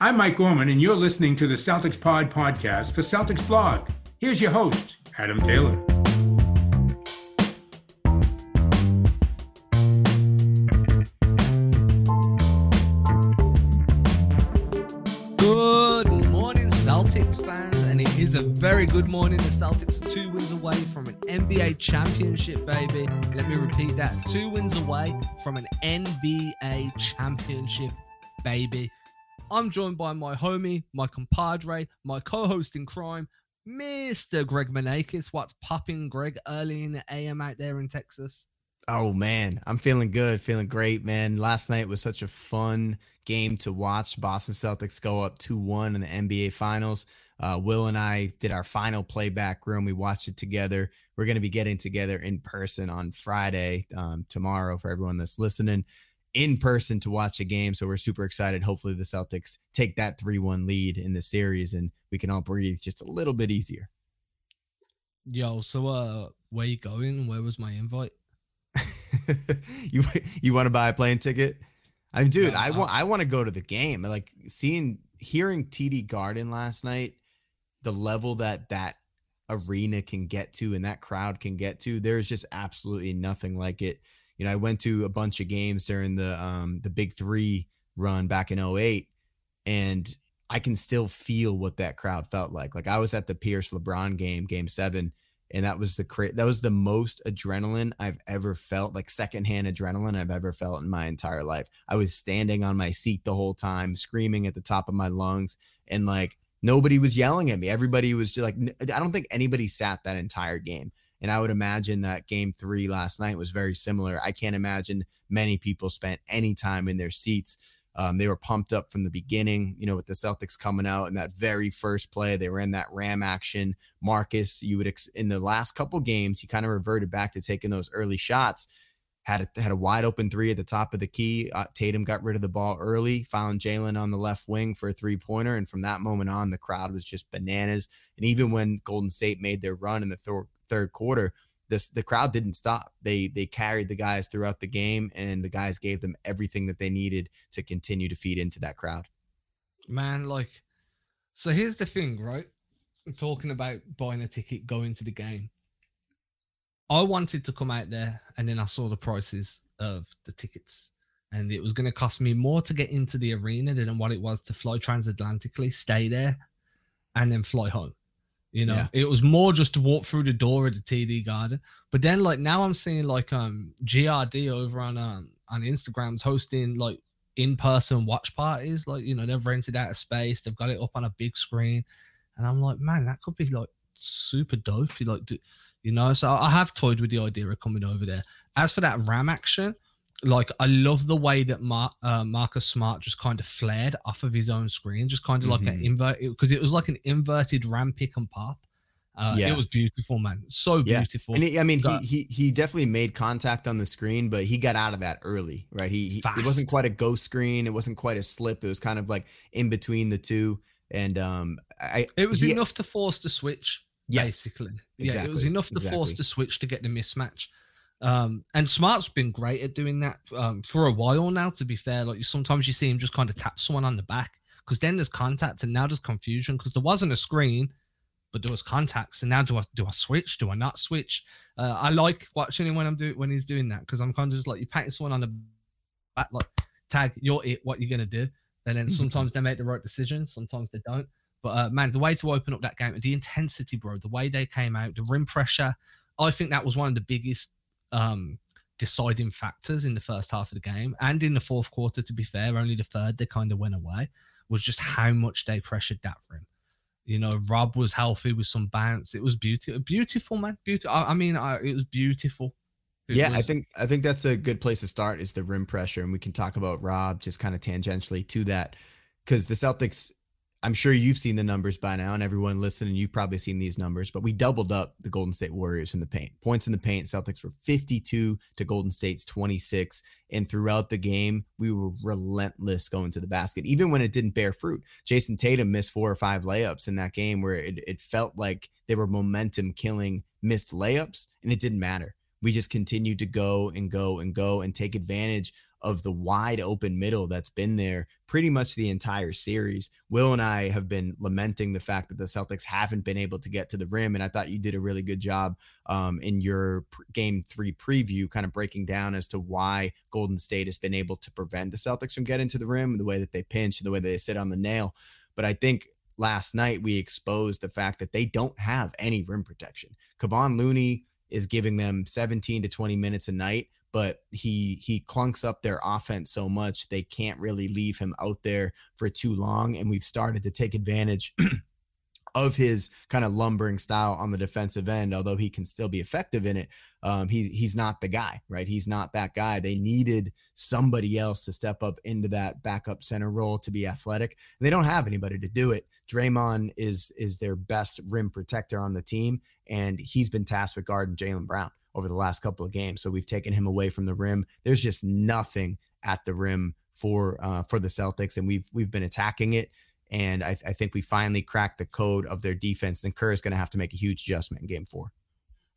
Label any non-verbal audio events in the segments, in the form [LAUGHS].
I'm Mike Gorman, and you're listening to the Celtics Pod podcast for Celtics Blog. Here's your host, Adam Taylor. Good morning, Celtics fans, and it is a very good morning. The Celtics are two wins away from an NBA championship, baby. Let me repeat that two wins away from an NBA championship, baby. I'm joined by my homie, my compadre, my co-host in crime, Mr. Greg Manakis. What's popping, Greg, early in the AM out there in Texas? Oh man, I'm feeling good, feeling great, man. Last night was such a fun game to watch. Boston Celtics go up 2-1 in the NBA Finals. Uh, Will and I did our final playback room. We watched it together. We're going to be getting together in person on Friday, um, tomorrow, for everyone that's listening in person to watch a game. So we're super excited. Hopefully, the Celtics take that 3 1 lead in the series and we can all breathe just a little bit easier. Yo, so uh, where you going? Where was my invite? [LAUGHS] you you want to buy a plane ticket? I mean, dude, No, I want I want to go to the game. Like seeing hearing TD Garden last night, the level that that arena can get to and that crowd can get to, there's just absolutely nothing like it. You know, I went to a bunch of games during the um the Big 3 run back in 08 and I can still feel what that crowd felt like. Like I was at the Pierce LeBron game, game 7 and that was the cra- that was the most adrenaline I've ever felt, like secondhand adrenaline I've ever felt in my entire life. I was standing on my seat the whole time, screaming at the top of my lungs, and like nobody was yelling at me. Everybody was just like, I don't think anybody sat that entire game. And I would imagine that game three last night was very similar. I can't imagine many people spent any time in their seats. Um, they were pumped up from the beginning, you know, with the Celtics coming out in that very first play. They were in that ram action. Marcus, you would ex- in the last couple games, he kind of reverted back to taking those early shots. Had a, had a wide open three at the top of the key. Uh, Tatum got rid of the ball early, found Jaylen on the left wing for a three pointer, and from that moment on, the crowd was just bananas. And even when Golden State made their run in the thir- third quarter, this the crowd didn't stop. They they carried the guys throughout the game, and the guys gave them everything that they needed to continue to feed into that crowd. man like so here's the thing right I'm talking about buying a ticket going to the game i wanted to come out there and then i saw the prices of the tickets and it was going to cost me more to get into the arena than what it was to fly transatlantically stay there and then fly home you know? Yeah. it was more just to walk through the door of the td garden. But then like now i'm seeing like um grd over on um on instagram's hosting like in-person watch parties. Like you know they've rented out a space. They've got it up on a big screen. And i'm like man that could be like super dope you like do, you know? So i have toyed with the idea of coming over there. As for that ram action like i love the way that Mar- uh, marcus smart just kind of flared off of his own screen just kind of like an Mhm. invert because it was like an inverted ram pick and pop uh, Yeah. it was beautiful man so Yeah. beautiful And he, I mean, he, he he definitely made contact on the screen, but he got out of that early, right? He, he it wasn't quite a ghost screen, it wasn't quite a slip. It was kind of like in between the two. And um, I it was he- enough to force the switch Yes, basically. Yeah, it was enough to force exactly. the switch to get the mismatch. Um, and Smart's been great at doing that um, for a while now. To be fair, like sometimes you see him just kind of tap someone on the back because then there's contact and now there's confusion because there wasn't a screen, but there was contacts. And now do I do I switch? Do I not switch? Uh, I like watching him when I'm doing when he's doing that because I'm kind of just like you patting someone on the back, like tag, you're it. What you're gonna do? And then [LAUGHS] sometimes they make the right decisions, sometimes they don't. But uh, man, the way to open up that game, the intensity, bro, the way they came out, the rim pressure, I think that was one of the biggest um, deciding factors in the first half of the game and in the fourth quarter. To be fair, only the third they kind of went away was just how much they pressured that rim. You know, Rob was healthy with some bounce. It was beautiful, beautiful, man. Beautiful. I, I mean, I, it was beautiful. It yeah, I think I think that's a good place to start is the rim pressure, and we can talk about Rob just kind of tangentially to that because the Celtics. I'm sure you've seen the numbers by now, and everyone listening, you've probably seen these numbers. But we doubled up the Golden State Warriors in the paint. Points in the paint, Celtics were 52 to Golden State's 26, and throughout the game, we were relentless going to the basket, even when it didn't bear fruit. Jayson Tatum missed four or five layups in that game where it, it felt like they were momentum killing missed layups, and it didn't matter we just continued to go and go and go and take advantage of the wide open middle that's been there pretty much the entire series. Will and I have been lamenting the fact that the Celtics haven't been able to get to the rim. And I thought you did a really good job um, in your game three preview, kind of breaking down as to why Golden State has been able to prevent the Celtics from getting to the rim, the way that they pinch, the way they sit on the nail. But I think last night we exposed the fact that they don't have any rim protection. Kevon Looney is giving them 17 to 20 minutes a night, but he he clunks up their offense so much they can't really leave him out there for too long. And we've started to take advantage [CLEARS THROAT] of his kind of lumbering style on the defensive end, although he can still be effective in it. Um, he he's not the guy, right? He's not that guy. They needed somebody else to step up into that backup center role to be athletic. And they don't have anybody to do it. Draymond is is their best rim protector on the team, and he's been tasked with guarding Jaylen Brown over the last couple of games. So we've taken him away from the rim. There's just nothing at the rim for uh, for the Celtics, and we've we've been attacking it. And I, I think we finally cracked the code of their defense. And Kerr is going to have to make a huge adjustment in game four.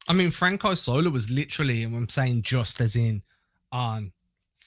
I mean, Frank Isola was literally, and I'm saying just as in on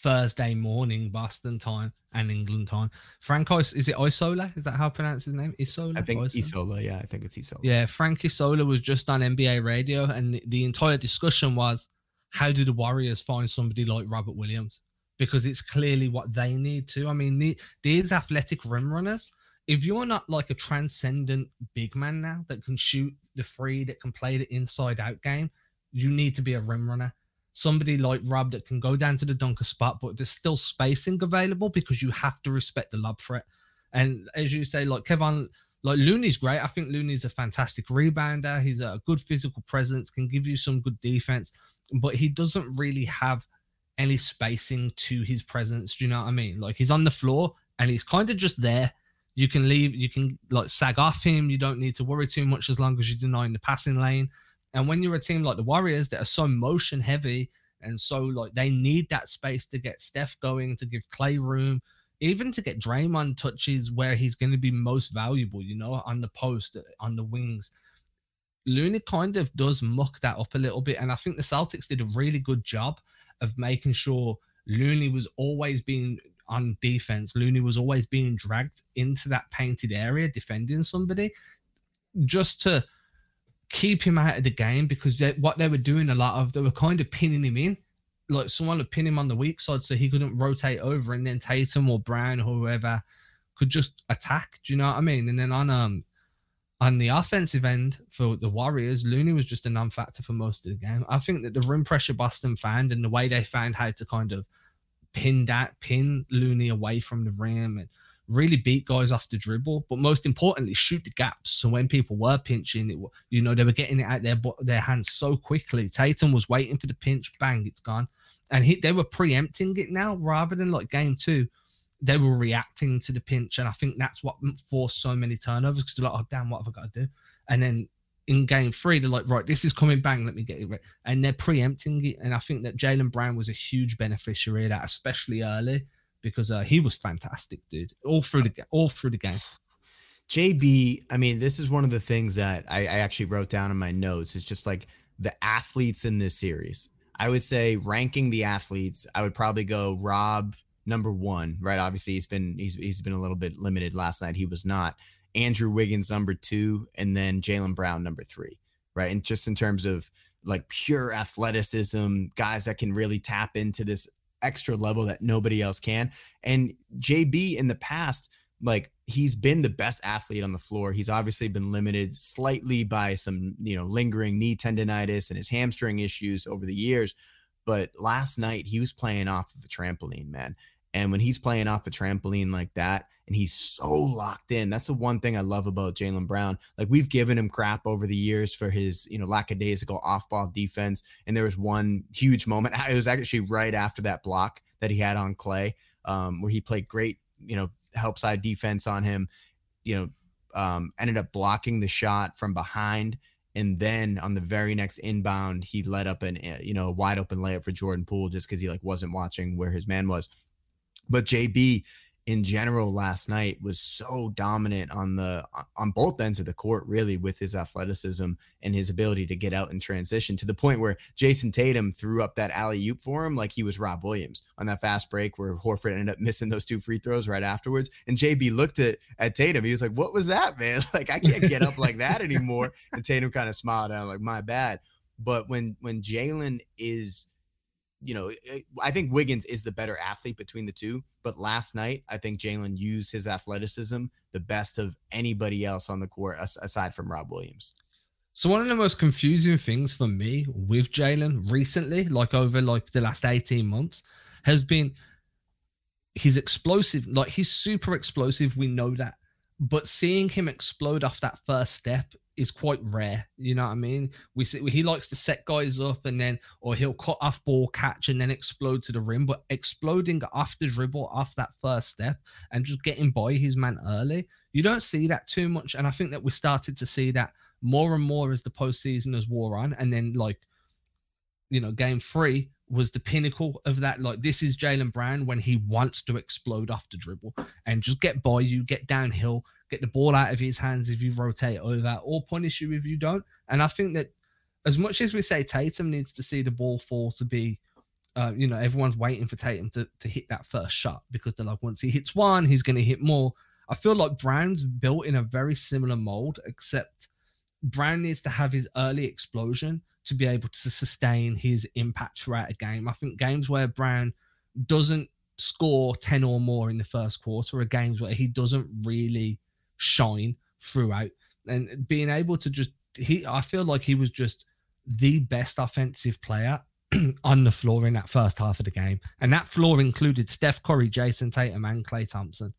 Thursday morning Boston time and England time. Franco is it Isola? Is that how I pronounce his name? Isola? I think Isola. Isola. Yeah, I think it's Isola. Yeah, Frank Isola was just on NBA radio, and the, the entire discussion was how do the Warriors find somebody like Robert Williams? Because it's clearly what they need to. I mean, the, these athletic rim runners if you're not like a transcendent big man now that can shoot the free, that can play the inside out game, you need to be a rim runner. Somebody like Rob that can go down to the dunker spot, but there's still spacing available because you have to respect the lob threat. And as you say, like Kevin, like Looney's great. I think Looney's a fantastic rebounder. He's a good physical presence, can give you some good defense, but he doesn't really have any spacing to his presence. Do you know what I mean? Like he's on the floor and he's kind of just there you can leave, you can like sag off him. You don't need to worry too much as long as you're denying the passing lane. And when you're a team like the Warriors that are so motion heavy and so like they need that space to get Steph going, to give Klay room, even to get Draymond touches where he's going to be most valuable, you know, on the post, on the wings. Looney kind of does muck that up a little bit. And I think the Celtics did a really good job of making sure Looney was always being on defense, Looney was always being dragged into that painted area defending somebody just to keep him out of the game because they, what they were doing a lot of, they were kind of pinning him in. Like someone would pin him on the weak side so he couldn't rotate over, and then Tatum or Brown or whoever could just attack. Do you know what I mean? And then on um on the offensive end for the Warriors, Looney was just a non-factor for most of the game. I think that the rim pressure Boston found and the way they found how to kind of pin that pin Looney away from the rim and really beat guys off the dribble, but most importantly, shoot the gaps. So when people were pinching, it you know they were getting it out their their hands so quickly. Tatum was waiting for the pinch, bang, it's gone, and he, they were preempting it now rather than like game two. They were reacting to the pinch, and I think that's what forced so many turnovers because they're like, "Oh damn, what have I got to do?" And then in game three, they're like, right, this is coming, bang, let me get it right. And they're preempting it. And I think that Jaylen Brown was a huge beneficiary of that, especially early, because uh, he was fantastic, dude, all through the all through the game. JB, I mean, this is one of the things that I, I actually wrote down in my notes. It's just like the athletes in this series. I would say ranking the athletes, I would probably go Rob number one, right? Obviously, he's been he's he's been a little bit limited last night. He was not. Andrew Wiggins number two, and then Jaylen Brown number three, right? And just in terms of like pure athleticism, guys that can really tap into this extra level that nobody else can. And JB in the past, like he's been the best athlete on the floor. He's obviously been limited slightly by some, you know, lingering knee tendonitis and his hamstring issues over the years. But last night he was playing off of a trampoline, man. And when he's playing off a trampoline like that, and he's so locked in. That's the one thing I love about Jaylen Brown. Like we've given him crap over the years for his, you know, lackadaisical off-ball defense. And there was one huge moment. [LAUGHS] It was actually right after that block that he had on Klay, um, where he played great, you know, help side defense on him. You know, um, ended up blocking the shot from behind. And then on the very next inbound, he let up an eh, you know wide open layup for Jordan Poole just because he like wasn't watching where his man was. But JB in general last night was so dominant on the on both ends of the court really with his athleticism and his ability to get out and transition to the point where Jayson Tatum threw up that alley oop for him like he was Rob Williams on that fast break where Horford ended up missing those two free throws right afterwards. And JB looked at at Tatum. He was like what was that man? [LAUGHS] Like I can't get up like that anymore. And Tatum kind of smiled out like my bad. But when when Jaylen is you know, eh, I think Wiggins is the better athlete between the two. But last night, I think Jaylen used his athleticism the best of anybody else on the court aside from Rob Williams. So one of the most confusing things for me with Jaylen recently, like over like the last 18 months, has been he's explosive. Like he's super explosive. We know that. But seeing him explode off that first step is quite rare. You know what I mean? We see he likes to set guys up and then, or he'll cut off ball catch and then explode to the rim. But exploding off the dribble, off that first step, and just getting by his man early, you don't see that too much. And I think that we started to see that more and more as the postseason has wore on, and then like, you know, game three was the pinnacle of that. Like this is Jaylen Brown when he wants to explode off the dribble and just get by you, get downhill, get the ball out of his hands if you rotate over, or punish you if you don't. And I think that as much as we say Tatum needs to see the ball fall to be, uh, you know, everyone's waiting for Tatum to, to hit that first shot because they're like, once he hits one, he's going to hit more. I feel like Brown's built in a very similar mold, except Brown needs to have his early explosion to be able to sustain his impact throughout a game. I think games where Brown doesn't score 10 or more in the first quarter are games where he doesn't really shine throughout. And being able to just, he, I feel like he was just the best offensive player [CLEARS THROAT] on the floor in that first half of the game. And that floor included Steph Curry, Jayson Tatum, and Klay Thompson.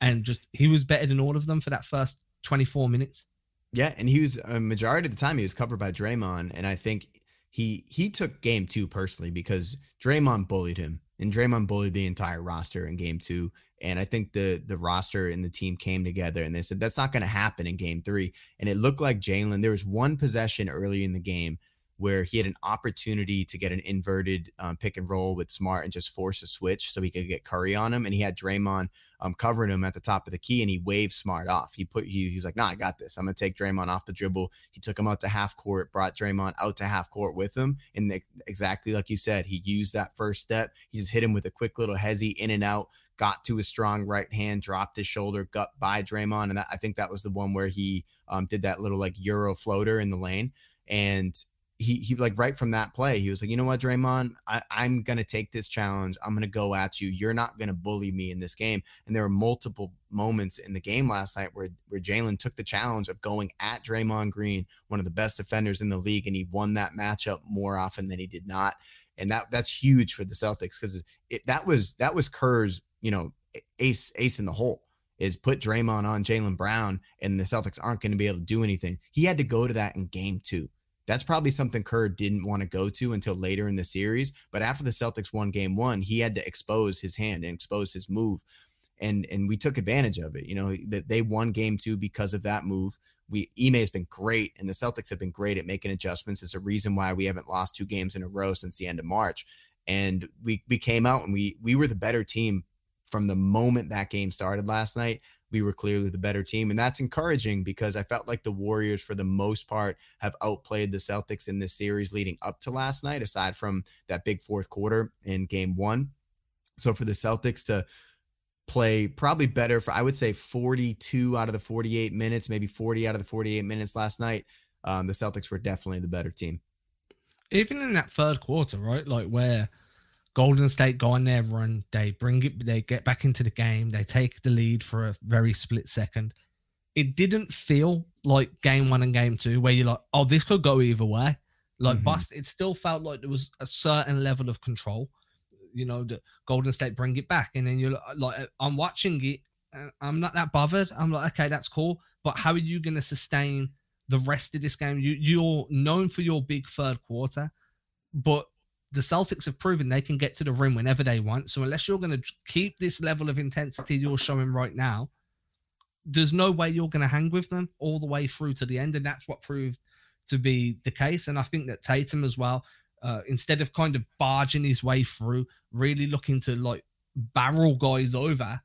And just, he was better than all of them for that first 24 minutes. Yeah, and he was a majority of the time he was covered by Draymond, and I think he he took game two personally because Draymond bullied him, and Draymond bullied the entire roster in game two. And I think the the roster and the team came together and they said that's not going to happen in game three. And it looked like Jaylen. There was one possession early in the game where he had an opportunity to get an inverted um, pick and roll with Smart and just force a switch so he could get Curry on him. And he had Draymond um, covering him at the top of the key and he waved Smart off. He put he, he's like, nah, I got this. I'm gonna take Draymond off the dribble. He took him out to half court, brought Draymond out to half court with him. And they, exactly like you said, he used that first step. He just hit him with a quick little hezzy in and out, got to his strong right hand, dropped his shoulder, gut by Draymond. And that, I think that was the one where he um, did that little like Euro floater in the lane. And he he like right from that play, he was like, you know what, Draymond, I, I'm gonna take this challenge. I'm gonna go at you. You're not gonna bully me in this game. And there were multiple moments in the game last night where where Jaylen took the challenge of going at Draymond Green, one of the best defenders in the league, and he won that matchup more often than he did not. And that that's huge for the Celtics because that was that was Kerr's, you know, ace ace in the hole is put Draymond on Jaylen Brown, and the Celtics aren't going to be able to do anything. He had to go to that in game two. That's probably something Kerr didn't want to go to until later in the series. But after the Celtics won game one, he had to expose his hand and expose his move. And and we took advantage of it. You know, that they won game two because of that move. We Ime has been great, and the Celtics have been great at making adjustments. It's a reason why we haven't lost two games in a row since the end of March. And we we came out and we we were the better team from the moment that game started last night we were clearly the better team. And that's encouraging because I felt like the Warriors, for the most part, have outplayed the Celtics in this series leading up to last night, aside from that big fourth quarter in game one. So for the Celtics to play probably better for, I would say, 42 out of the 48 minutes, maybe 40 out of the 48 minutes last night, um, the Celtics were definitely the better team. Even in that third quarter, right? Like where Golden State go on their run. They bring it, they get back into the game. They take the lead for a very split second. It didn't feel like game one and game two where you're like, oh, this could go either way. Like mm-hmm. bust, it still felt like there was a certain level of control. You know, the Golden State bring it back, and then you're like, I'm watching it. I'm not that bothered. I'm like, okay, that's cool. But how are you going to sustain the rest of this game? You you're known for your big third quarter, but the Celtics have proven they can get to the rim whenever they want. So unless you're going to keep this level of intensity you're showing right now, there's no way you're going to hang with them all the way through to the end. And that's what proved to be the case. And I think that Tatum as well, uh, instead of kind of barging his way through, really looking to like barrel guys over,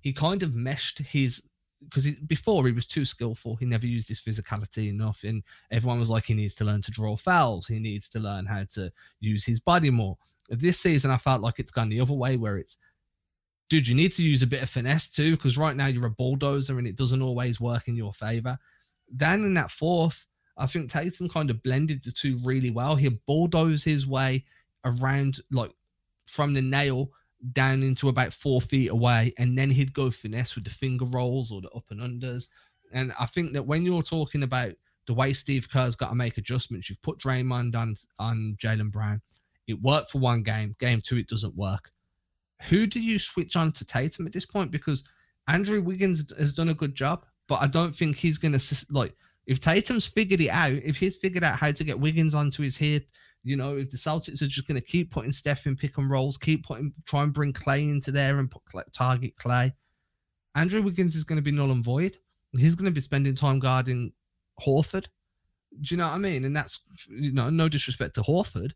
he kind of meshed his because before he was too skillful. He never used his physicality enough, and everyone was like, he needs to learn to draw fouls. He needs to learn how to use his body more. This season, I felt like it's gone the other way, where it's, dude, you need to use a bit of finesse too, because right now you're a bulldozer and it doesn't always work in your favor. Down in that fourth, I think Tatum kind of blended the two really well. He bulldozed his way around, like from the nail down into about four feet away, and then he'd go finesse with the finger rolls or the up and unders. And I think that when you're talking about the way Steve Kerr's got to make adjustments, you've put Draymond on on Jaylen Brown. It worked for one game. Game two, it doesn't work. Who do you switch on to Tatum at this point? Because Andrew Wiggins has done a good job, but I don't think he's going to like if Tatum's figured it out. If he's figured out how to get Wiggins onto his hip you know, if the Celtics are just going to keep putting Steph in pick and rolls, keep putting, try and bring Klay into there and put target Klay, Andrew Wiggins is going to be null and void. He's going to be spending time guarding Horford. Do you know what I mean? And that's, you know, no disrespect to Horford.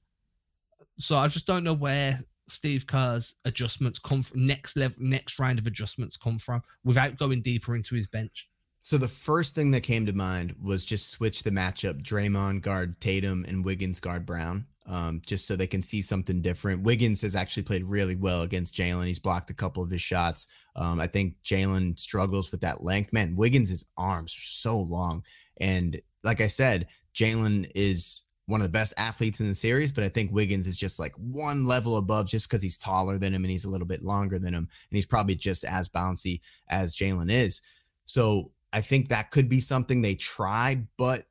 So I just don't know where Steve Kerr's adjustments come from, next level, next round of adjustments come from without going deeper into his bench. So the first thing that came to mind was just switch the matchup: Draymond guard Tatum and Wiggins guard Brown, um, just so they can see something different. Wiggins has actually played really well against Jaylen. He's blocked a couple of his shots. Um, I think Jaylen struggles with that length. Man, Wiggins' arms are so long, and like I said, Jaylen is one of the best athletes in the series, but I think Wiggins is just like one level above just because he's taller than him and he's a little bit longer than him. And he's probably just as bouncy as Jaylen is. So I think that could be something they try, but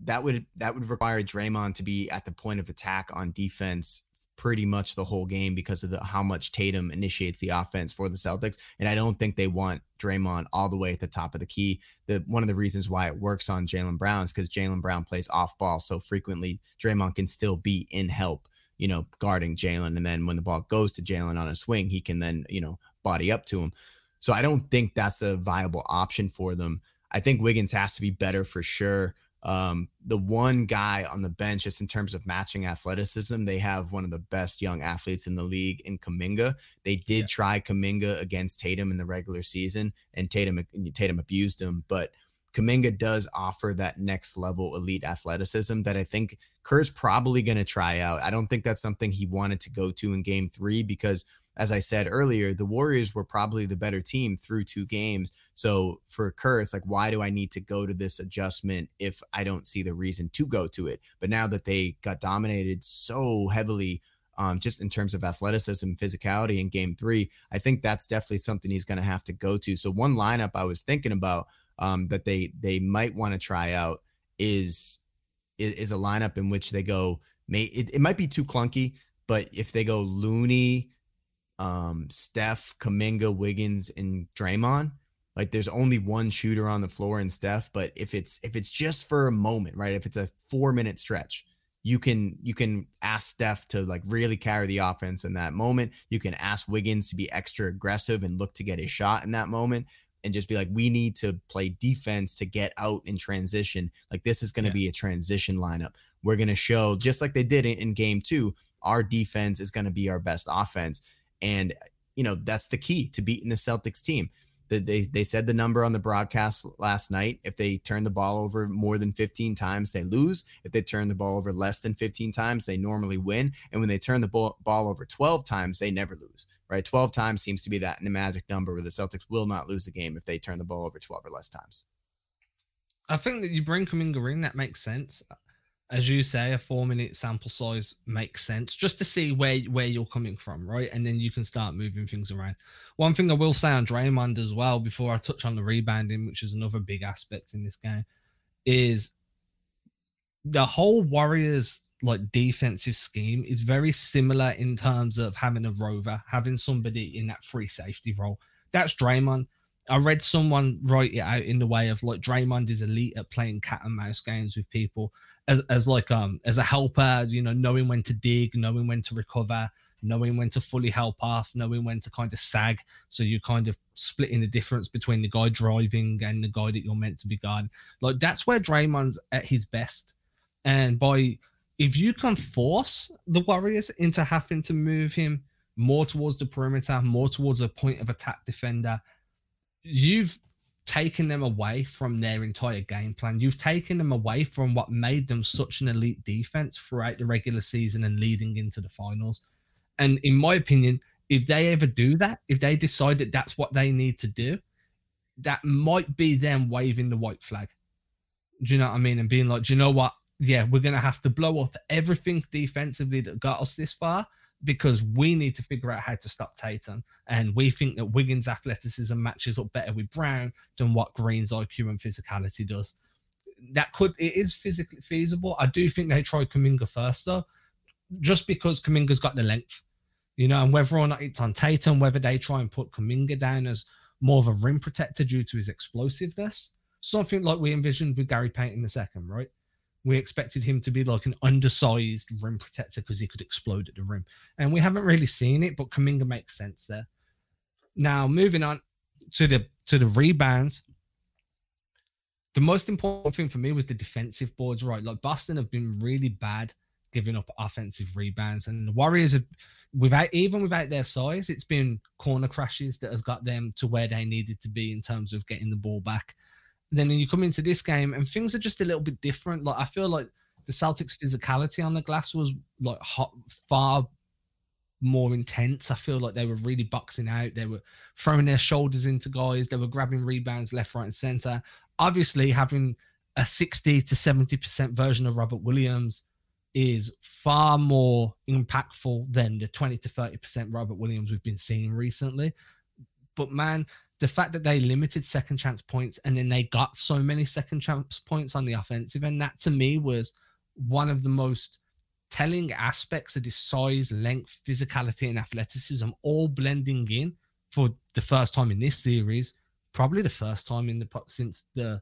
that would that would require Draymond to be at the point of attack on defense pretty much the whole game because of the how much Tatum initiates the offense for the Celtics. And I don't think they want Draymond all the way at the top of the key. The one of the reasons why it works on Jaylen Brown is because Jaylen Brown plays off ball so frequently. Draymond can still be in help, you know, guarding Jaylen. And then when the ball goes to Jaylen on a swing, he can then, you know, body up to him. So I don't think that's a viable option for them. I think Wiggins has to be better for sure. Um, the one guy on the bench, just in terms of matching athleticism, they have one of the best young athletes in the league in Kuminga. They did yeah. try Kuminga against Tatum in the regular season, and Tatum Tatum abused him. But Kuminga does offer that next level elite athleticism that I think Kerr's probably going to try out. I don't think that's something he wanted to go to in game three because as I said earlier, the Warriors were probably the better team through two games. So for Kerr, it's like, why do I need to go to this adjustment if I don't see the reason to go to it? But now that they got dominated so heavily, um, just in terms of athleticism, physicality in game three, I think that's definitely something he's going to have to go to. So one lineup I was thinking about um, that they they might want to try out is, is is a lineup in which they go. May it, it might be too clunky, but if they go Looney, um, Steph, Kuminga, Wiggins, and Draymond. Like there's only one shooter on the floor and Steph, but if it's if it's just for a moment, right? If it's a four minute stretch, you can you can ask Steph to like really carry the offense in that moment. You can ask Wiggins to be extra aggressive and look to get a shot in that moment and just be like, we need to play defense to get out in transition. Like this is going to yeah. be a transition lineup. We're going to show just like they did in, in game two, our defense is going to be our best offense. And, you know, that's the key to beating the Celtics team. They, they said the number on the broadcast last night. If they turn the ball over more than 15 times, they lose. If they turn the ball over less than 15 times, they normally win. And when they turn the ball, over 12 times, they never lose, right? 12 times seems to be that magic number where the Celtics will not lose the game if they turn the ball over 12 or less times. I think that you bring Kuminga in, that makes sense as you say, a four minute sample size makes sense just to see where where you're coming from, right? And then you can start moving things around. One thing I will say on Draymond as well, before I touch on the rebounding, which is another big aspect in this game, is the whole Warriors like defensive scheme is very similar in terms of having a rover, having somebody in that free safety role. That's Draymond. I read someone write it out in the way of like Draymond is elite at playing cat and mouse games with people as, as like um as a helper, you know, knowing when to dig, knowing when to recover, knowing when to fully help off, knowing when to kind of sag. So you kind of splitting the difference between the guy driving and the guy that you're meant to be guarding. Like that's where Draymond's at his best. And by if you can force the Warriors into having to move him more towards the perimeter, more towards a point of attack defender, you've taken them away from their entire game plan. You've taken them away from what made them such an elite defense throughout the regular season and leading into the finals. And in my opinion, if they ever do that, if they decide that that's what they need to do, that might be them waving the white flag. Do you know what I mean? And being like, do you know what? Yeah, we're going to have to blow up everything defensively that got us this far because we need to figure out how to stop Tatum. And we think that Wiggins' athleticism matches up better with Brown than what Green's IQ and physicality does. That could, it is physically feasible. I do think they tried Kuminga first, though, just because Kuminga's got the length, you know, and whether or not it's on Tatum, whether they try and put Kuminga down as more of a rim protector due to his explosiveness, something like we envisioned with Gary Payton the second, right? We expected him to be like an undersized rim protector because he could explode at the rim. And we haven't really seen it, but Kuminga makes sense there. Now, moving on to the to the rebounds. The most important thing for me was the defensive boards, right? Like Boston have been really bad giving up offensive rebounds, and the Warriors have without even without their size, it's been corner crashes that has got them to where they needed to be in terms of getting the ball back then you come into this game and things are just a little bit different. Like I feel like the Celtics' physicality on the glass was like hot, far more intense. I feel like they were really boxing out. They were throwing their shoulders into guys. They were grabbing rebounds left, right, and center. Obviously, having a 60 to 70% version of Robert Williams is far more impactful than the 20 to 30% Robert Williams we've been seeing recently. But man, the fact that they limited second chance points and then they got so many second chance points on the offensive and that to me was one of the most telling aspects of this size, length, physicality, and athleticism all blending in for the first time in this series, probably the first time in the since the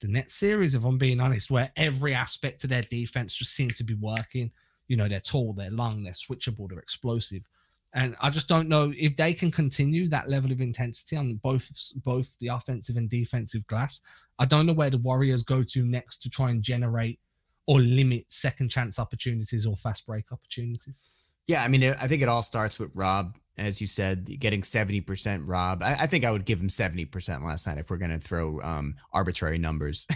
the net series, if I'm being honest, where every aspect of their defense just seemed to be working. You know, they're tall, they're long, they're switchable, they're explosive. And I just don't know if they can continue that level of intensity on both both the offensive and defensive glass. I don't know where the Warriors go to next to try and generate or limit second chance opportunities or fast break opportunities. Yeah, I mean, I think it all starts with Rob as you said, getting 70% Rob. I, I, think I would give him 70% last night if we're going to throw um, arbitrary numbers. [LAUGHS]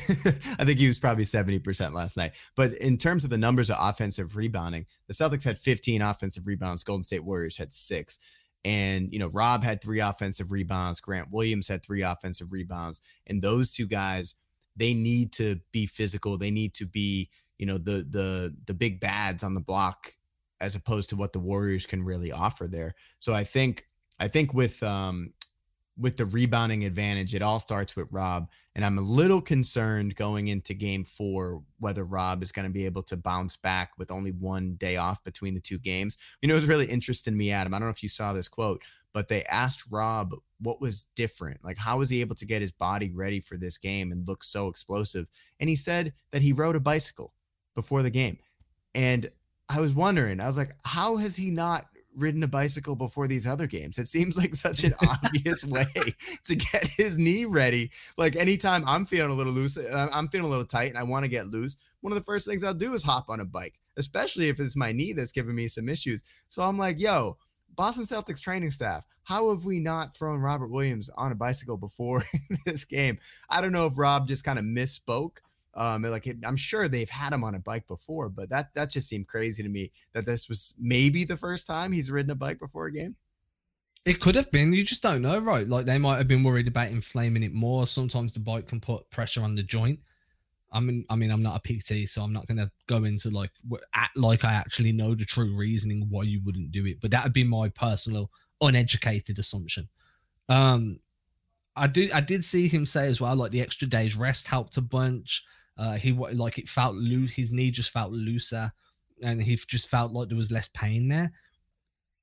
I think he was probably 70% last night. But in terms of the numbers of offensive rebounding, the Celtics had 15 offensive rebounds, Golden State Warriors had six. And, you know, Rob had three offensive rebounds, Grant Williams had three offensive rebounds. And those two guys, they need to be physical. They need to be, you know, the the the big bads on the block as opposed to what the Warriors can really offer there. So I think I think with um with the rebounding advantage, it all starts with Rob. And I'm a little concerned going into game four whether Rob is going to be able to bounce back with only one day off between the two games. You know, it was really interesting to me, Adam. I don't know if you saw this quote, but they asked Rob what was different. Like, how was he able to get his body ready for this game and look so explosive? And he said that he rode a bicycle before the game. And I was wondering, I was like, how has he not ridden a bicycle before these other games? It seems like such an [LAUGHS] obvious way to get his knee ready. Like anytime I'm feeling a little loose, uh, I'm feeling a little tight and I want to get loose, one of the first things I'll do is hop on a bike, especially if it's my knee that's giving me some issues. So I'm like, yo, Boston Celtics training staff, how have we not thrown Robert Williams on a bicycle before [LAUGHS] this game? I don't know if Rob just kind of misspoke um, like I'm sure they've had him on a bike before, but that that just seemed crazy to me that this was maybe the first time he's ridden a bike before a game. It could have been. You just don't know, right? Like they might have been worried about inflaming it more. Sometimes the bike can put pressure on the joint. I mean, I mean, I'm not a PT, so I'm not going to go into like act like I actually know the true reasoning why you wouldn't do it. But that would be my personal uneducated assumption. Um, I do, I did see him say as well, like the extra days rest helped a bunch. Uh, he like it felt loose. His knee just felt looser, and he just felt like there was less pain there.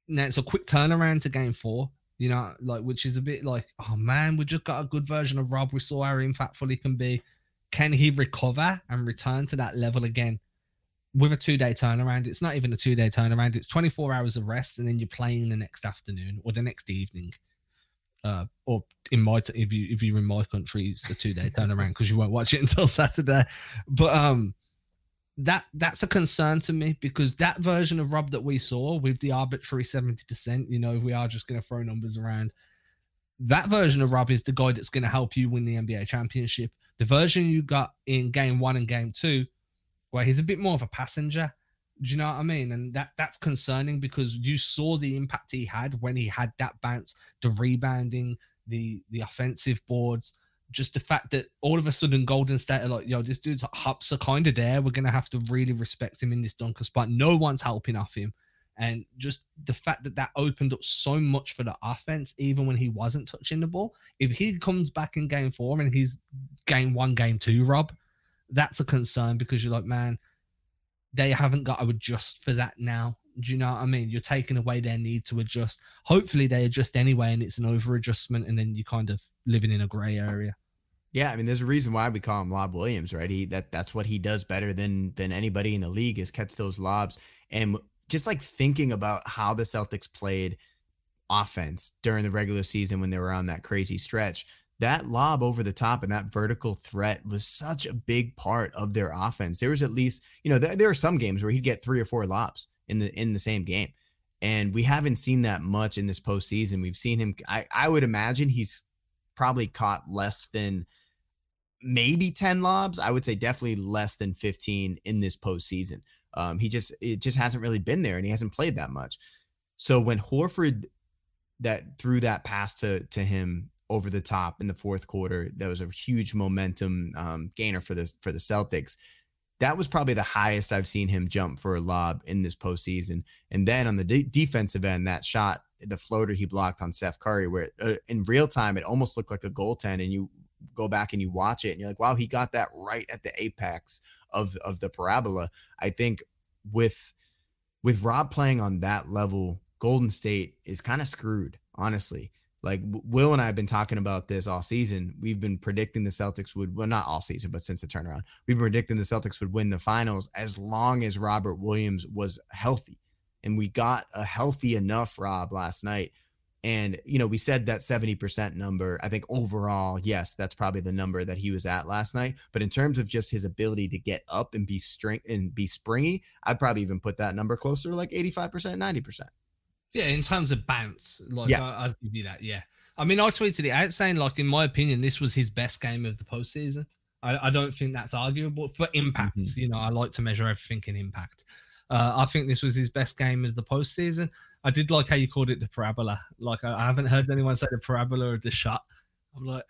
Now it's a quick turnaround to game four. You know, like which is a bit like, oh man, we just got a good version of Rob. We saw how impactful he can be. Can he recover and return to that level again with a two day turnaround? It's not even a two day turnaround. It's 24 hours of rest, and then you're playing the next afternoon or the next evening uh, or in my t- if you if you're in my country, it's a two day turnaround because you won't watch it [LAUGHS] until Saturday. But um, that that's a concern to me because that version of Rob that we saw with the arbitrary seventy percent, you know, if we are just going to throw numbers around, that version of Rob is the guy that's going to help you win the NBA championship. The version you got in game one and game two, where he's a bit more of a passenger. Do you know what I mean? And that that's concerning because you saw the impact he had when he had that bounce, the rebounding, the the offensive boards, just the fact that all of a sudden Golden State are like, yo, this dude's hops are kind of there. We're gonna have to really respect him in this dunker spot. No one's helping off him. And just the fact that that opened up so much for the offense, even when he wasn't touching the ball. If he comes back in game four and he's game one, game two, Rob, that's a concern because you're like, man, they haven't got to adjust for that now. Do you know what I mean? You're taking away their need to adjust. Hopefully they adjust anyway and it's an over adjustment and then you kind of living in a gray area. Yeah, I mean, there's a reason why we call him Lob Williams, right? He that that's what he does better than than anybody in the league is catch those lobs. And just like thinking about how the Celtics played offense during the regular season when they were on that crazy stretch, that lob over the top and that vertical threat was such a big part of their offense. There was at least, you know, there, there are some games where he'd get three or four lobs in the in the same game. And we haven't seen that much in this postseason. We've seen him. I, I would imagine he's probably caught less than maybe 10 lobs. I would say definitely less than 15 in this postseason. Um, he just it just hasn't really been there and he hasn't played that much. So when Horford that threw that pass to to him over the top in the fourth quarter. That was a huge momentum um, gainer for this for the Celtics. That was probably the highest I've seen him jump for a lob in this postseason. And then on the de- defensive end, that shot, the floater he blocked on Steph Curry, where uh, in real time it almost looked like a goaltend, and you go back and you watch it, and you're like, wow, he got that right at the apex of of the parabola. I think with with Rob playing on that level, Golden State is kind of screwed, honestly. Like Will and I have been talking about this all season. We've been predicting the Celtics would, well, not all season, but since the turnaround, we've been predicting the Celtics would win the finals as long as Robert Williams was healthy. And we got a healthy enough Rob last night. And, you know, we said that 70% number. I think overall, yes, that's probably the number that he was at last night. But in terms of just his ability to get up and be string and be springy, I'd probably even put that number closer like 85%, 90%. Yeah, in terms of bounce, like yeah. I, will give you that. Yeah, I mean, I tweeted it out saying, like, in my opinion, this was his best game of the postseason. I, I don't think that's arguable for impact. Mm-hmm. You know, I like to measure everything in impact. Uh, I think this was his best game as the postseason. I did like how you called it the parabola. Like, I, I haven't heard anyone say the parabola or the shot. I'm like,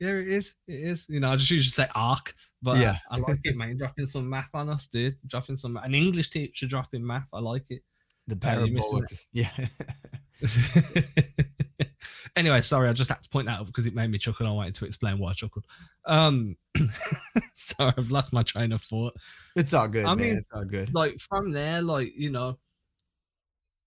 yeah, it is. It is. You know, I just usually say arc, but yeah, uh, I like it, man. Dropping some math on us, dude. Dropping some an English teacher dropping math. I like it. The parabolic. Yeah. [LAUGHS] anyway, sorry, I just had to point that out because it made me chuckle. I wanted to explain why I chuckled. Um, [LAUGHS] sorry, I've lost my train of thought. It's all good. I man. mean, it's all good. Like from there, like you know,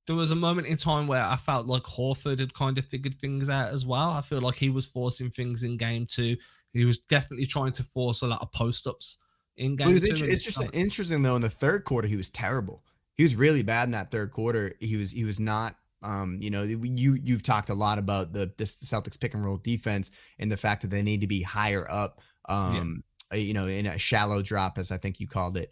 there was a moment in time where I felt like Horford had kind of figured things out as well. I feel like he was forcing things in game two. He was definitely trying to force a lot of post ups in game well, it was two. It's just interesting though. In the third quarter, he was terrible he was really bad in that third quarter. He was he was not um, you know, you you've talked a lot about the the Celtics pick and roll defense and the fact that they need to be higher up um, yeah. you know, in a shallow drop as I think you called it.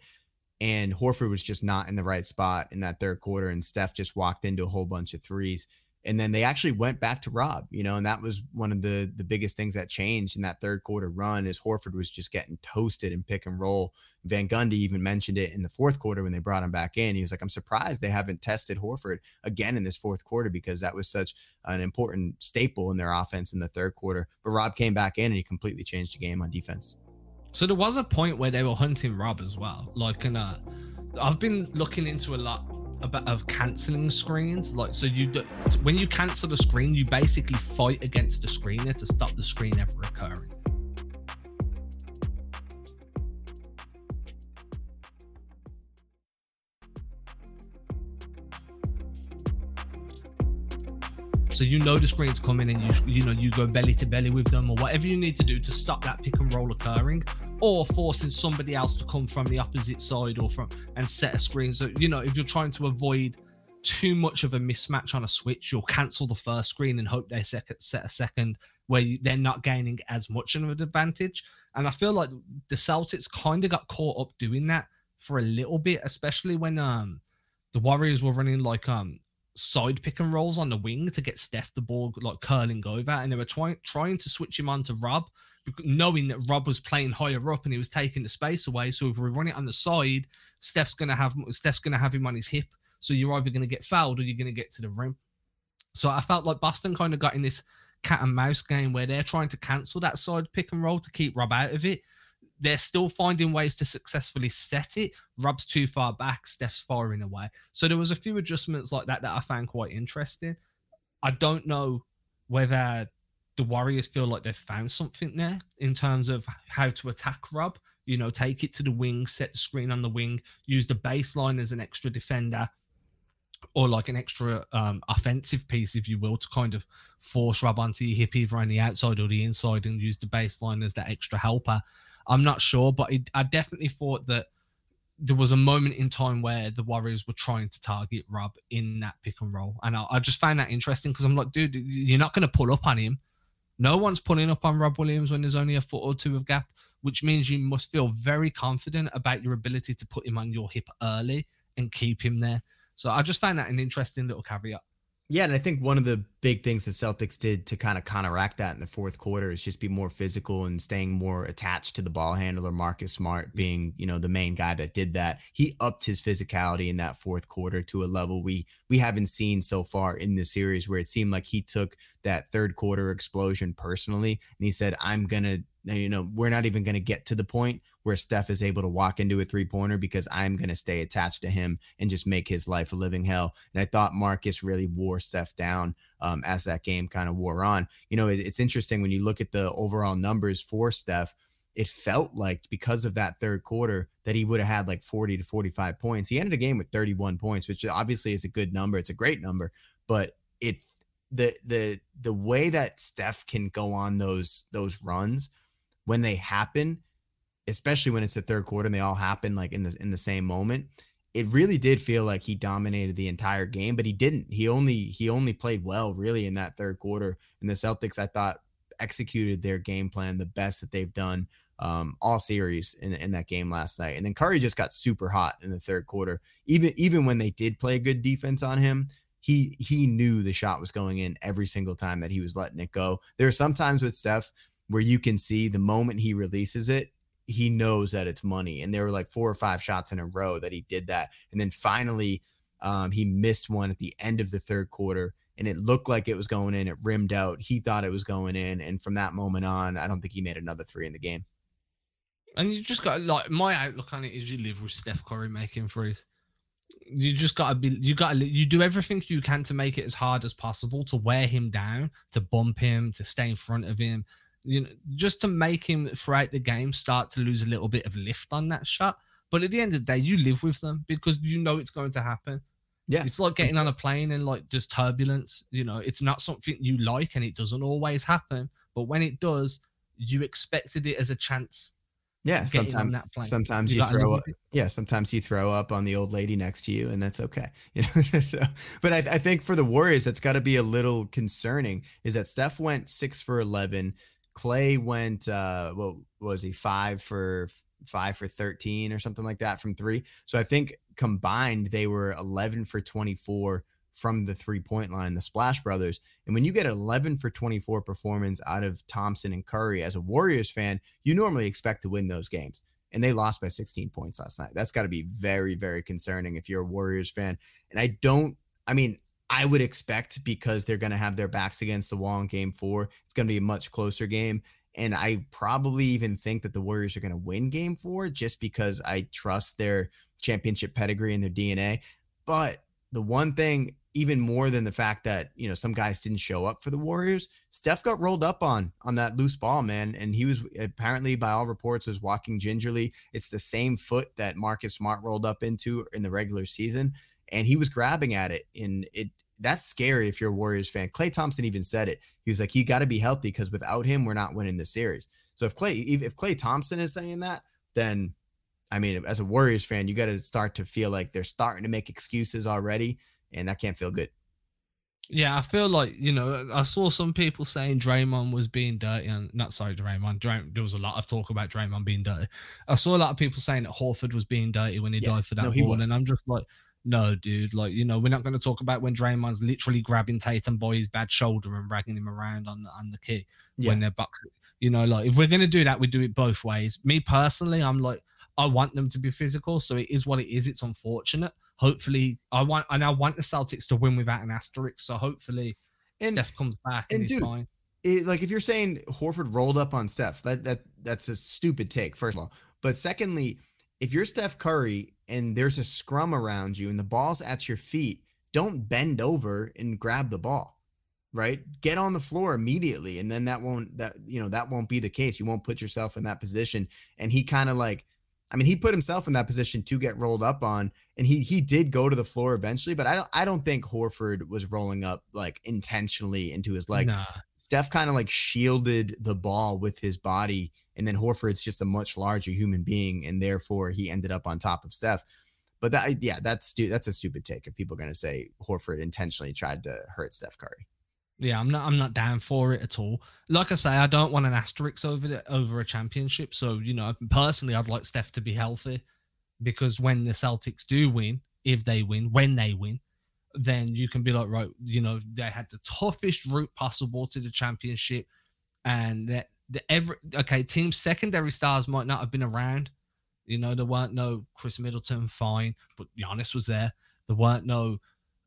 And Horford was just not in the right spot in that third quarter and Steph just walked into a whole bunch of threes and then they actually went back to Rob, you know, and that was one of the the biggest things that changed in that third quarter run is Horford was just getting toasted in pick and roll. Van Gundy even mentioned it in the fourth quarter when they brought him back in. He was like, "I'm surprised they haven't tested Horford again in this fourth quarter because that was such an important staple in their offense in the third quarter." But Rob came back in and he completely changed the game on defense. So there was a point where they were hunting Rob as well. Like, and uh, I've been looking into a lot about of canceling screens. Like, so you do, when you cancel the screen, you basically fight against the screener to stop the screen ever occurring. So you know the screen's coming and you you know you go belly to belly with them or whatever you need to do to stop that pick and roll occurring or forcing somebody else to come from the opposite side or from and set a screen. So you know if you're trying to avoid too much of a mismatch on a switch, you'll cancel the first screen and hope they set a second where they're not gaining as much of an advantage. And I feel like the Celtics kind of got caught up doing that for a little bit, especially when um the Warriors were running like um side pick and rolls on the wing to get Steph the ball like curling over, and they were trying trying to switch him on to Rob, knowing that Rob was playing higher up and he was taking the space away. So if we run it on the side, Steph's gonna have Steph's gonna have him on his hip. So you're either gonna get fouled or you're gonna get to the rim. So I felt like Boston kind of got in this cat and mouse game where they're trying to cancel that side pick and roll to keep Rob out of it. They're still finding ways to successfully set it. Rob's too far back, Steph's firing away. So there was a few adjustments like that that I found quite interesting. I don't know whether the Warriors feel like they've found something there in terms of how to attack Rob. You know, take it to the wing, set the screen on the wing, use the baseline as an extra defender, or like an extra um, offensive piece, if you will, to kind of force Rob onto your hip either on the outside or the inside and use the baseline as that extra helper. I'm not sure, but it, I definitely thought that there was a moment in time where the Warriors were trying to target Rob in that pick and roll. And I, I just found that interesting because I'm like, dude, you're not going to pull up on him. No one's pulling up on Rob Williams when there's only a foot or two of gap, which means you must feel very confident about your ability to put him on your hip early and keep him there. So I just find that an interesting little caveat. Yeah, and I think one of the big things the Celtics did to kind of counteract that in the fourth quarter is just be more physical and staying more attached to the ball handler. Marcus Smart being, you know, the main guy that did that. He upped his physicality in that fourth quarter to a level we we haven't seen so far in the series where it seemed like he took that third quarter explosion personally and he said, I'm gonna you know, we're not even to get to the point where Steph is able to walk into a three pointer because I'm going to stay attached to him and just make his life a living hell. And I thought Marcus really wore Steph down um, as that game kind of wore on. You know, it, it's interesting when you look at the overall numbers for Steph. It felt like because of that third quarter that he would have had like 40 to 45 points. He ended the game with 31 points, which obviously is a good number. It's a great number, but it the the the way that Steph can go on those those runs when they happen, especially when it's the third quarter and they all happen like in the in the same moment, it really did feel like he dominated the entire game, but he didn't. He only he only played well really in that third quarter. And the Celtics, I thought, executed their game plan the best that they've done um, all series in, in that game last night. And then Curry just got super hot in the third quarter. Even even when they did play good defense on him, he he knew the shot was going in every single time that he was letting it go. There are sometimes with Steph where you can see the moment he releases it, he knows that it's money. And there were like four or five shots in a row that he did that. And then finally, um, he missed one at the end of the third quarter and it looked like it was going in. It rimmed out. He thought it was going in. And from that moment on, I don't think he made another three in the game. And you just got like my outlook on it is you live with Steph Curry making threes. You just gotta be you gotta you do everything you can to make it as hard as possible to wear him down, to bump him, to stay in front of him, you know, just to make him throughout the game start to lose a little bit of lift on that shot. But at the end of the day, you live with them because you know it's going to happen. Yeah. It's like getting on a plane and like just turbulence. You know, it's not something you like and it doesn't always happen. But when it does, you expected it as a chance. Yeah. Sometimes, sometimes you, you throw up. Yeah. Sometimes you throw up on the old lady next to you and that's okay. [LAUGHS] You know, but I, I think for the Warriors, that's got to be a little concerning is that Steph went six for 11, Klay went uh, what was he five for five for thirteen or something like that from three. So I think combined they were eleven for twenty four from the three point line, the Splash Brothers. And when you get 11 for 24 performance out of Thompson and Curry as a Warriors fan, you normally expect to win those games. And they lost by 16 points last night. That's got to be very, very concerning if you're a Warriors fan. And I don't, I mean, I would expect because they're going to have their backs against the wall in game four, it's going to be a much closer game. And I probably even think that the Warriors are going to win game four just because I trust their championship pedigree and their DNA. But the one thing, even more than the fact that, you know, some guys didn't show up for the Warriors, Steph got rolled up on on that loose ball, man. And he was apparently, by all reports, was walking gingerly. It's the same foot that Marcus Smart rolled up into in the regular season and he was grabbing at it and it that's scary if you're a Warriors fan. Klay Thompson even said it. He was like, "You got to be healthy because without him, we're not winning the series." So if Klay, if Klay Thompson is saying that, then I mean, as a Warriors fan, you got to start to feel like they're starting to make excuses already, and that can't feel good. Yeah, I feel like you know I saw some people saying Draymond was being dirty, and not sorry, Draymond. Draymond there was a lot of talk about Draymond being dirty. I saw a lot of people saying that Horford was being dirty when he yeah, died for that no, ball, and I'm just like, No, dude. Like, you know, we're not going to talk about when Draymond's literally grabbing Tatum by his bad shoulder and dragging him around on, on the key yeah. when they're boxing. You know, like if we're going to do that, we do it both ways. Me personally, I'm like, I want them to be physical. So it is what it is. It's unfortunate. Hopefully, I want, and I want the Celtics to win without an asterisk. So hopefully, and, Steph comes back and, and dude, fine. It, like if you're saying Horford rolled up on Steph, that that that's a stupid take. First of all, but secondly, if you're Steph Curry and there's a scrum around you and the ball's at your feet, don't bend over and grab the ball. Right? Get on the floor immediately. And then that won't that you know, that won't be the case. You won't put yourself in that position. And he kind of like I mean, he put himself in that position to get rolled up on, and he he did go to the floor eventually. But I don't I don't think Horford was rolling up like intentionally into his leg. Nah. Steph kind of like shielded the ball with his body and then Horford's just a much larger human being, and therefore he ended up on top of Steph. But that, yeah, that's that's a stupid take if people are going to say Horford intentionally tried to hurt Steph Curry. Yeah, I'm not. I'm not down for it at all. Like I say, I don't want an asterisk over the, over a championship. So you know, personally, I'd like Steph to be healthy because when the Celtics do win, if they win, when they win, then you can be like, right, you know, they had the toughest route possible to the championship, and the every okay team secondary stars might not have been around. You know, there weren't no Khris Middleton, fine, but Giannis was there. There weren't no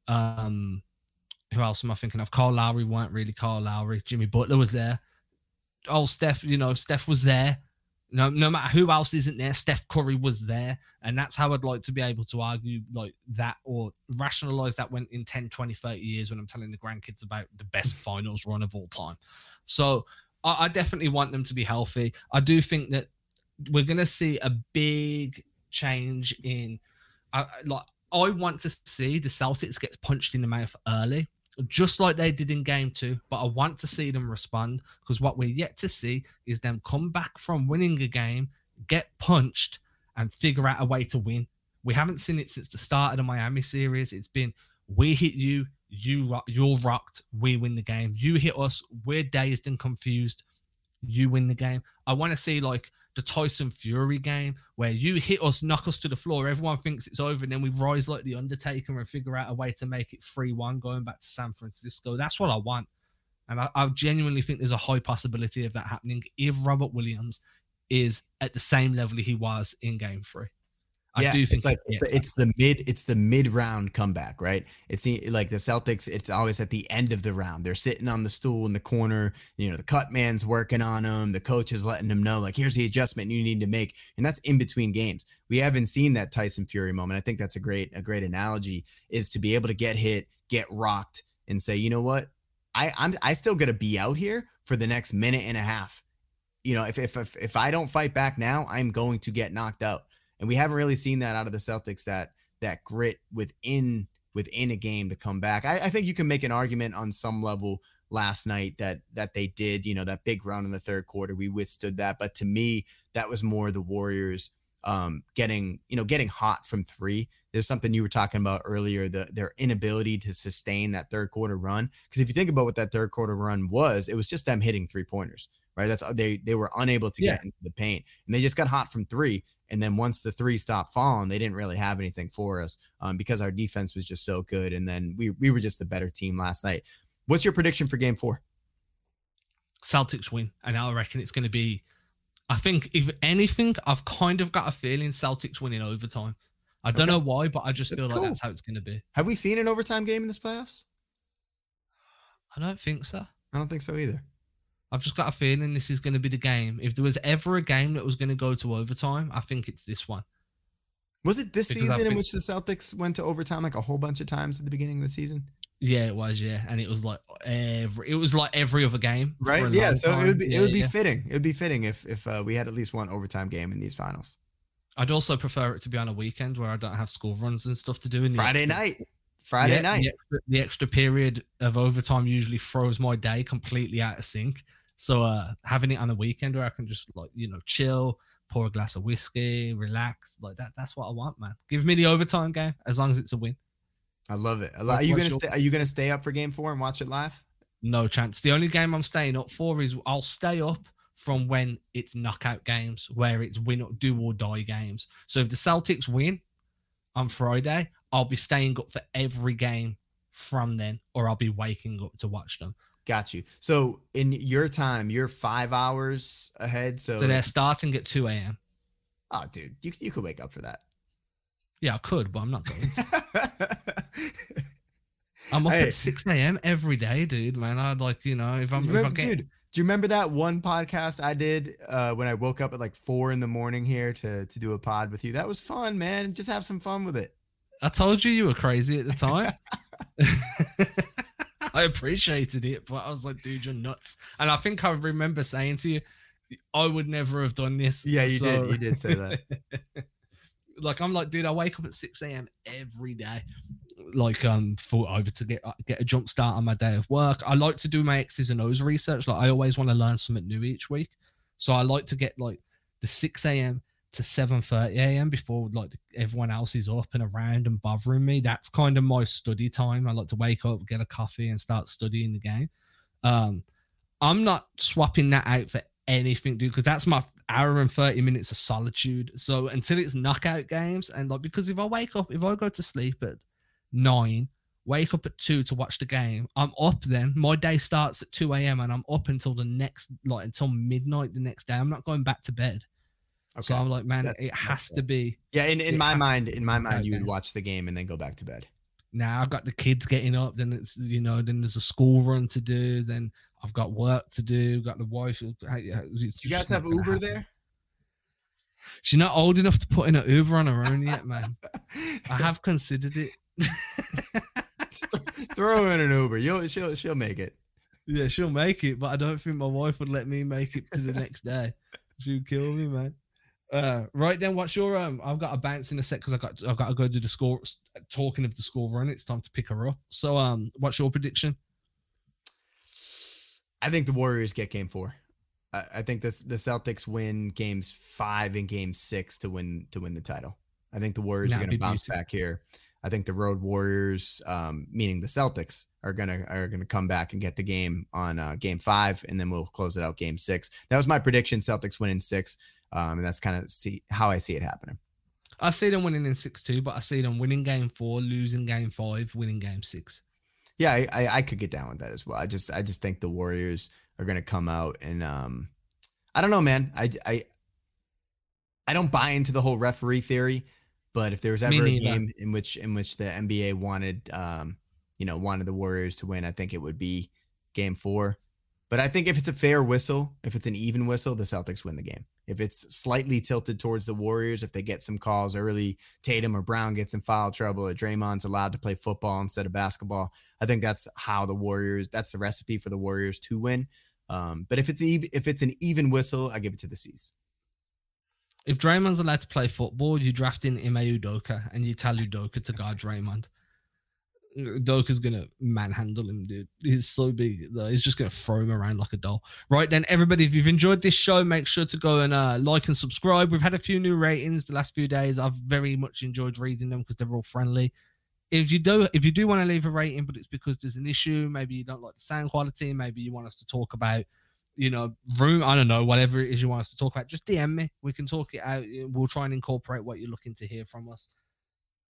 um who else am I thinking of? Kyle Lowry weren't really Kyle Lowry. Jimmy Butler was there. Oh, Steph, you know, Steph was there. No, no matter who else isn't there, Steph Curry was there. And that's how I'd like to be able to argue like that or rationalize that when in 10, 20, 30 years when I'm telling the grandkids about the best finals run of all time. So I, I definitely want them to be healthy. I do think that we're going to see a big change in, uh, like, I want to see the Celtics get punched in the mouth early, just like they did in game two. But I want to see them respond because what we're yet to see is them come back from winning a game, get punched, and figure out a way to win. We haven't seen it since the start of the Miami series. It's been we hit you, you rock, you're rocked, we win the game. You hit us, we're dazed and confused, you win the game. I want to see like the Tyson Fury game where you hit us, knock us to the floor, everyone thinks it's over, and then we rise like the Undertaker and figure out a way to make it 3 1 going back to San Francisco. That's what I want. And I, I genuinely think there's a high possibility of that happening if Robert Williams is at the same level he was in game three. I yeah, do think it's like it's, it's, the mid it's the mid round comeback, right? It's like the Celtics. It's always at the end of the round. They're sitting on the stool in the corner. You know, the cut man's working on them. The coach is letting them know, like, here's the adjustment you need to make, and that's in between games. We haven't seen that Tyson Fury moment. I think that's a great a great analogy is to be able to get hit, get rocked, and say, you know what, I I'm I still gonna be out here for the next minute and a half. You know, if if if, if I don't fight back now, I'm going to get knocked out and we haven't really seen that out of the Celtics that that grit within within a game to come back. I, I, think you can make an argument on some level last night that that they did, you know, that big run in the third quarter. We withstood that, but to me, that was more the Warriors um, getting you know getting hot from three. There's something you were talking about earlier, the their inability to sustain that third quarter run. Because if you think about what that third quarter run was, it was just them hitting three pointers, right? That's they they were unable to yeah. get into the paint, and they just got hot from three. And then once the three stopped falling, they didn't really have anything for us um, because our defense was just so good. And then we we were just a better team last night. What's your prediction for Game Four? Celtics win, and I reckon it's going to be. I think if anything, I've kind of got a feeling Celtics winning overtime. I don't okay. know why, but I just feel cool. like that's how it's going to be. Have we seen an overtime game in this playoffs? I don't think so. I don't think so either. I've just got a feeling this is going to be the game. If there was ever a game that was going to go to overtime, I think it's this one. Was it this because season in which the Celtics went to overtime like a whole bunch of times at the beginning of the season? Yeah, it was. Yeah, and it was like every it was like every other game, right? Yeah, so time. it would be yeah, it would be yeah. fitting. It would be fitting if if uh, we had at least one overtime game in these finals. I'd also prefer it to be on a weekend where I don't have school runs and stuff to do. In Friday night. Friday yeah, night. The extra, the extra, period of overtime usually throws my day completely out of sync. So uh, having it on a weekend where I can just like you know chill, pour a glass of whiskey, relax, like that. That's what I want, man. Give me the overtime game as long as it's a win. I love it. Are you gonna stay? Are you gonna stay up for Game Four and watch it live? No chance. The only game I'm staying up for is I'll stay up from when it's knockout games, where it's win or do or die games. So if the Celtics win on Friday, I'll be staying up for every game from then, or I'll be waking up to watch them. Got you. So in your time, you're five hours ahead. So, So they're starting at 2 a.m. oh, dude, you you could wake up for that. Yeah, I could, but I'm not going. to. [LAUGHS] I'm up Hey. at 6 a.m. every day, dude. Man, I'd like, you know, if I'm, You if I remember- get, dude, do you remember that one podcast I did uh, when I woke up at like four in the morning here to to do a pod with you? That was fun, man. Just have some fun with it. I told you you were crazy at the time. [LAUGHS] [LAUGHS] I appreciated it, but I was like, dude, you're nuts. And I think I remember saying to you, I would never have done this. Yeah, you did. You did say that. [LAUGHS] like I'm like, dude, I wake up at 6 a.m. every day. Like um for over to get get a jump start on my day of work. I like to do my X's and O's research. Like I always want to learn something new each week. So I like to get like the 6 a.m. to 7:30 a.m. before like everyone else is up and around and bothering me. That's kind of my study time. I like to wake up, get a coffee, and start studying the game. Um, I'm not swapping that out for anything, dude, because that's my hour and 30 minutes of solitude. So until it's knockout games, and like because if I wake up, if I go to sleep at nine, wake up at two to watch the game, I'm up then. My day starts at 2 a.m. and I'm up until the next like until midnight the next day. I'm not going back to bed. So I'm like, man, That's- it has to be Yeah, in, in my mind, in my mind, you would watch the game and then go back to bed. now I've got the kids getting up, then it's you know, then there's a school run to do, then I've got work to do, got the wife. Uh, do you guys have Uber there? She's not old enough to put in an Uber on her own yet, man. [LAUGHS] I have considered it. [LAUGHS] Throw her in an Uber. You'll she'll she'll make it. Yeah, she'll make it, but I don't think my wife would let me make it to the next day. She'd kill me, man. Uh, right then, what's your um? I've got a bounce in a sec because I got I've got to go do the score. Talking of the score run, it's time to pick her up. So um, what's your prediction? I think the Warriors get game four. I, I think this the Celtics win games five and game six to win to win the title. I think the Warriors are going to bounce back here. I think the road Warriors, um, meaning the Celtics, are gonna are gonna come back and get the game on uh, game five, and then we'll close it out game six. That was my prediction: Celtics win in six, um, and that's kind of see how I see it happening. I see them winning in six two, but I see them winning game four, losing game five, winning game six. Yeah, I, I, I could get down with that as well. I just I just think the Warriors are gonna come out and um I don't know, man. I I I don't buy into the whole referee theory, but if there was ever a game in which in which the NBA wanted um you know wanted the Warriors to win, I think it would be game four. But I think if it's a fair whistle, if it's an even whistle, the Celtics win the game. If it's slightly tilted towards the Warriors, if they get some calls early, Tatum or Brown gets in foul trouble, or Draymond's allowed to play football instead of basketball, I think that's how the Warriors. That's the recipe for the Warriors to win. Um, but if it's even if it's an even whistle, I give it to the C's. If Draymond's allowed to play football, you draft in Ime Udoka and you tell Udoka to guard Draymond. Udoka's gonna manhandle him, dude. He's so big though. He's just gonna throw him around like a doll. Right then, everybody, if you've enjoyed this show, make sure to go and uh, like and subscribe. We've had a few new ratings the last few days. I've very much enjoyed reading them because they're all friendly. If you do, if you do want to leave a rating, but it's because there's an issue, maybe you don't like the sound quality, maybe you want us to talk about you know, room, I don't know, whatever it is you want us to talk about, just DM me. We can talk it out. We'll try and incorporate what you're looking to hear from us.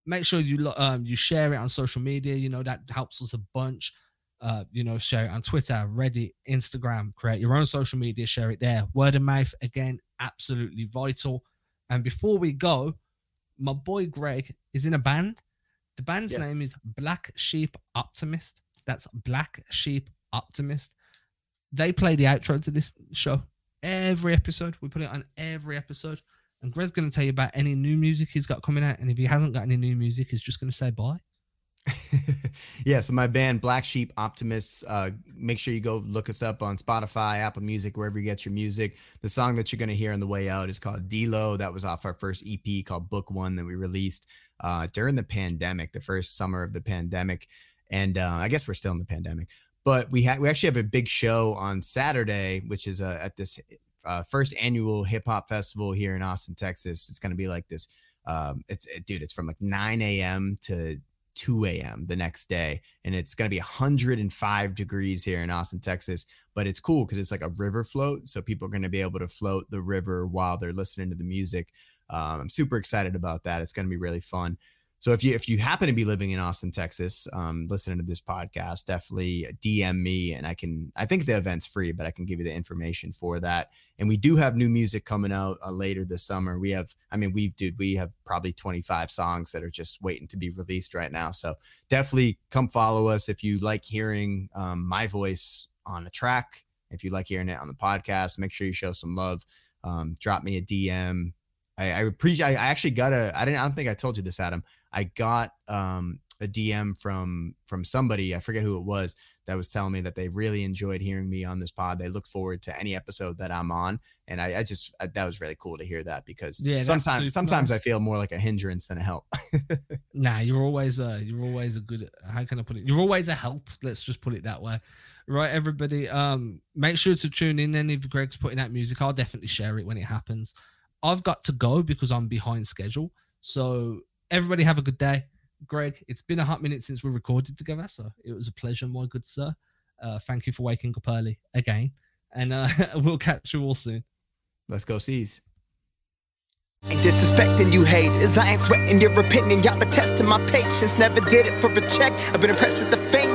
Make sure you um you share it on social media. You know that helps us a bunch. Uh, you know, share it on Twitter, Reddit, Instagram. Create your own social media. Share it there. Word of mouth again, absolutely vital. And before we go, my boy Greg is in a band. The band's Yes. name is Black Sheep Optimist. That's Black Sheep Optimist they play the outro to this show every episode. We put it on every episode. And Greg's going to tell you about any new music he's got coming out. And if he hasn't got any new music, he's just going to say bye. [LAUGHS] yeah, so my band Black Sheep Optimists. Uh, make sure you go look us up on Spotify, Apple Music, wherever you get your music. The song that you're going to hear on the way out is called D-Lo. That was off our first EP called Book One that we released uh, during the pandemic, the first summer of the pandemic. And uh, I guess we're still in the pandemic, but we have we actually have a big show on Saturday, which is uh, at this uh, first annual hip hop festival here in Austin, Texas. It's going to be like this. Um, it's it, dude, it's from like 9 a.m. to 2 a.m. the next day. And it's going to be 105 degrees here in Austin, Texas. But it's cool because it's like a river float. So people are going to be able to float the river while they're listening to the music. Um, I'm super excited about that. It's going to be really fun. So if you if you happen to be living in Austin, Texas, um, listening to this podcast, definitely DM me and I can. I think the event's free, but I can give you the information for that. And we do have new music coming out uh, later this summer. We have, I mean, we've dude, we have probably 25 songs that are just waiting to be released right now. So definitely come follow us if you like hearing um, my voice on a track. If you like hearing it on the podcast, make sure you show some love. Um, drop me a DM. I, I appreciate. I actually got a. I didn't. I don't think I told you this, Adam. I got um, a DM from from somebody I forget who it was that was telling me that they really enjoyed hearing me on this pod. They look forward to any episode that I'm on, and I, I just I, that was really cool to hear that because yeah, sometimes sometimes nice. I feel more like a hindrance than a help. [LAUGHS] nah, you're always a you're always a good. How can I put it? You're always a help. Let's just put it that way. Right, everybody. Um, make sure to tune in. Then if Greg's putting out music, I'll definitely share it when it happens. I've got to go because I'm behind schedule. So everybody have a good day. Greg, it's been a hot minute since we recorded together, so it was a pleasure, my good sir. Uh, thank you for waking up early again, and uh, [LAUGHS] we'll catch you all soon. Let's go, C's. Ain't disrespecting you haters. I ain't sweating your opinion. Y'all been testing my patience. Never did it for a check. I've been impressed with the